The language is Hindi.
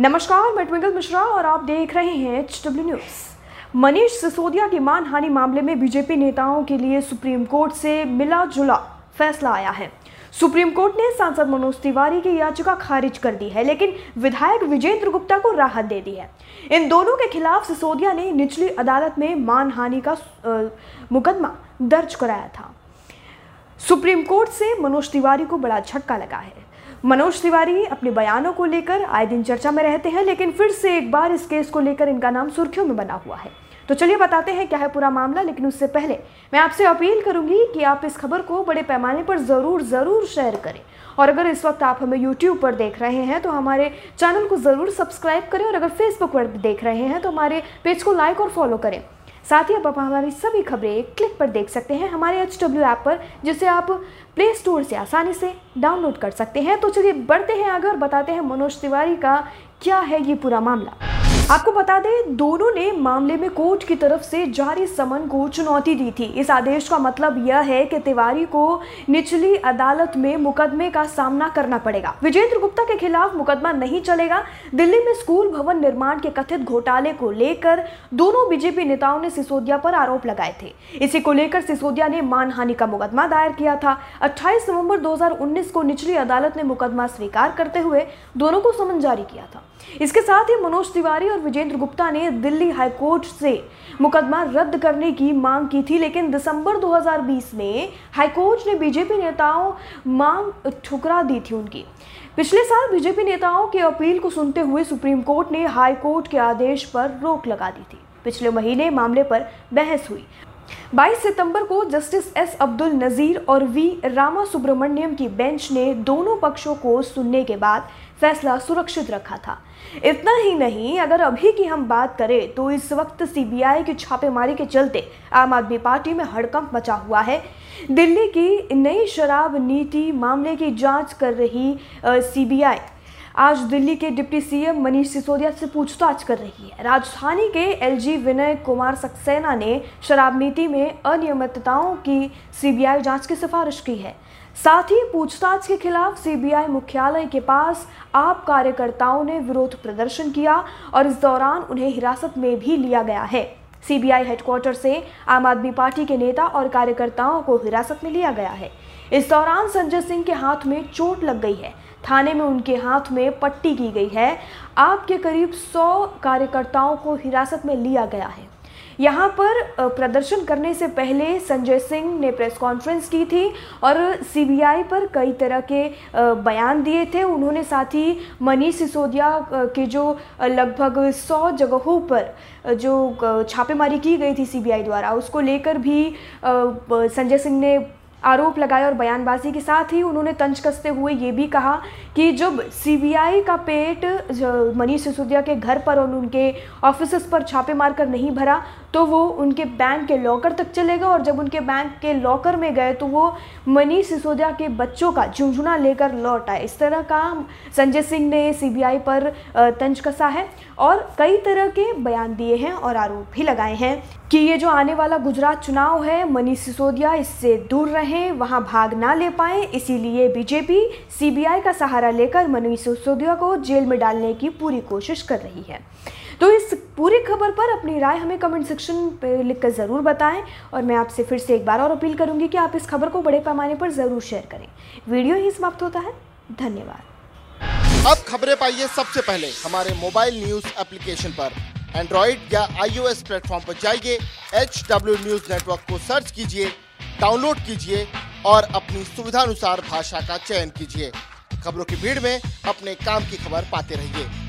नमस्कार, मैं ट्विंकल मिश्रा और आप देख रहे हैं H W news Manish Sisodia की मानहानि मामले में बीजेपी नेताओं के लिए सुप्रीम कोर्ट से मिला जुला फैसला आया है। सुप्रीम कोर्ट ने सांसद मनोज तिवारी की याचिका खारिज कर दी है, लेकिन विधायक विजेंद्र गुप्ता को राहत दे दी है। इन दोनों के खिलाफ सिसोदिया ने निचली अदालत में मानहानि का मुकदमा दर्ज कराया था। सुप्रीम कोर्ट से मनोज तिवारी को बड़ा झटका लगा है। मनोज तिवारी अपने बयानों को लेकर आए दिन चर्चा में रहते हैं, लेकिन फिर से एक बार इस केस को लेकर इनका नाम सुर्खियों में बना हुआ है। तो चलिए बताते हैं क्या है पूरा मामला, लेकिन उससे पहले मैं आपसे अपील करूँगी कि आप इस खबर को बड़े पैमाने पर ज़रूर ज़रूर शेयर करें। और अगर इस वक्त आप हमें यूट्यूब पर देख रहे हैं तो हमारे चैनल को ज़रूर सब्सक्राइब करें, और अगर फेसबुक पर देख रहे हैं तो हमारे पेज को लाइक और फॉलो करें। साथ ही आप हमारी सभी खबरें एक क्लिक पर देख सकते हैं हमारे एच डब्ल्यू ऐप पर, जिसे आप प्ले स्टोर से आसानी से डाउनलोड कर सकते हैं। तो चलिए बढ़ते हैं आगे और बताते हैं मनोज तिवारी का क्या है ये पूरा मामला। आपको बता दें, दोनों ने मामले में कोर्ट की तरफ़ से जारी समन को चुनौती दी थी। इस आदेश का मतलब यह है कि तिवारी को निचली अदालत में मुकदमे का सामना करना पड़ेगा। विजेंद्र गुप्ता के खिलाफ मुकदमा नहीं चलेगा। दिल्ली में स्कूल भवन निर्माण के कथित घोटाले को लेकर दोनों बीजेपी नेताओं ने सिसोदिया पर आरोप लगाए थे। इसी को लेकर सिसोदिया ने मानहानि का मुकदमा दायर किया था। अट्ठाईस नवंबर दो हज़ार उन्नीस को निचली अदालत ने मुकदमा स्वीकार करते हुए दोनों को समन जारी किया था। इसके साथ ही मनोज तिवारी और विजेंद्र गुप्ता ने दिल्ली हाईकोर्ट से मुकदमा रद्द करने की मांग की थी, लेकिन दिसंबर 2020 में हाईकोर्ट ने बीजेपी नेताओं मांग ठुकरा दी थी उनकी। पिछले साल बीजेपी नेताओं के अपील को सुनते हुए सुप्रीम कोर्ट ने हाईकोर्ट के आदेश पर रोक लगा दी थी। पिछले महीने मामले पर बहस हुई। 22 सितंबर को जस्टिस एस अब्दुल नज़ीर और वी रामा सुब्रमण्यम की बेंच ने दोनों पक्षों को सुनने के बाद फैसला सुरक्षित रखा था। इतना ही नहीं, अगर अभी की हम बात करें तो इस वक्त सीबीआई की छापेमारी के चलते आम आदमी पार्टी में हड़कंप मचा हुआ है। दिल्ली की नई शराब नीति मामले की जाँच कर रही सीबीआई। आज दिल्ली के डिप्टी सीएम मनीष सिसोदिया से पूछताछ कर रही है। राजधानी के एलजी विनय कुमार सक्सेना ने शराब नीति में अनियमितताओं की सीबीआई जाँच की सिफारिश की है। साथ ही पूछताछ के खिलाफ सीबीआई मुख्यालय के पास आप कार्यकर्ताओं ने विरोध प्रदर्शन किया और इस दौरान उन्हें हिरासत में भी लिया गया है। सीबीआई हेडक्वार्टर से आम आदमी पार्टी के नेता और कार्यकर्ताओं को हिरासत में लिया गया है। इस दौरान संजय सिंह के हाथ में चोट लग गई है। थाने में उनके हाथ में पट्टी की गई है। आपके करीब 100 कार्यकर्ताओं को हिरासत में लिया गया है। यहाँ पर प्रदर्शन करने से पहले संजय सिंह ने प्रेस कॉन्फ्रेंस की थी और सीबीआई पर कई तरह के बयान दिए थे। उन्होंने साथ ही मनीष सिसोदिया के जो लगभग सौ जगहों पर जो छापेमारी की गई थी सीबीआई द्वारा, उसको लेकर भी संजय सिंह ने आरोप लगाए और बयानबाजी के साथ ही उन्होंने तंज कसते हुए ये भी कहा कि जब सीबीआई का पेट मनीष सिसोदिया के घर पर और उनके ऑफ़िस पर छापे मारकर नहीं भरा तो वो उनके बैंक के लॉकर तक चले गए और जब उनके बैंक के लॉकर में गए तो वो मनीष सिसोदिया के बच्चों का झुंझुना लेकर लौट आए। इस तरह का संजय सिंह ने सीबीआई पर तंज कसा है और कई तरह के बयान दिए हैं और आरोप भी लगाए हैं कि ये जो आने वाला गुजरात चुनाव है, मनीष सिसोदिया इससे दूर रहें, वहाँ भाग ना ले पाए, इसीलिए बीजेपी सीबीआई का सहारा लेकर मनीष सिसोदिया को जेल में डालने की पूरी कोशिश कर रही है। तो इस पूरी खबर पर अपनी राय हमें कमेंट सेक्शन पर लिखकर ज़रूर बताएँ और मैं आपसे फिर से एक बार और अपील करूँगी कि आप इस खबर को बड़े पैमाने पर ज़रूर शेयर करें। वीडियो ही समाप्त होता है। धन्यवाद। अब खबरें पाइए सबसे पहले। हमारे मोबाइल न्यूज़ एप्लीकेशन पर। एंड्रॉइड या आईओएस प्लेटफॉर्म पर जाइए। एच डब्ल्यू न्यूज़ नेटवर्क को सर्च कीजिए डाउनलोड कीजिए और अपनी सुविधानुसार भाषा का चयन कीजिए। खबरों की भीड़ में अपने काम की खबर पाते रहिए।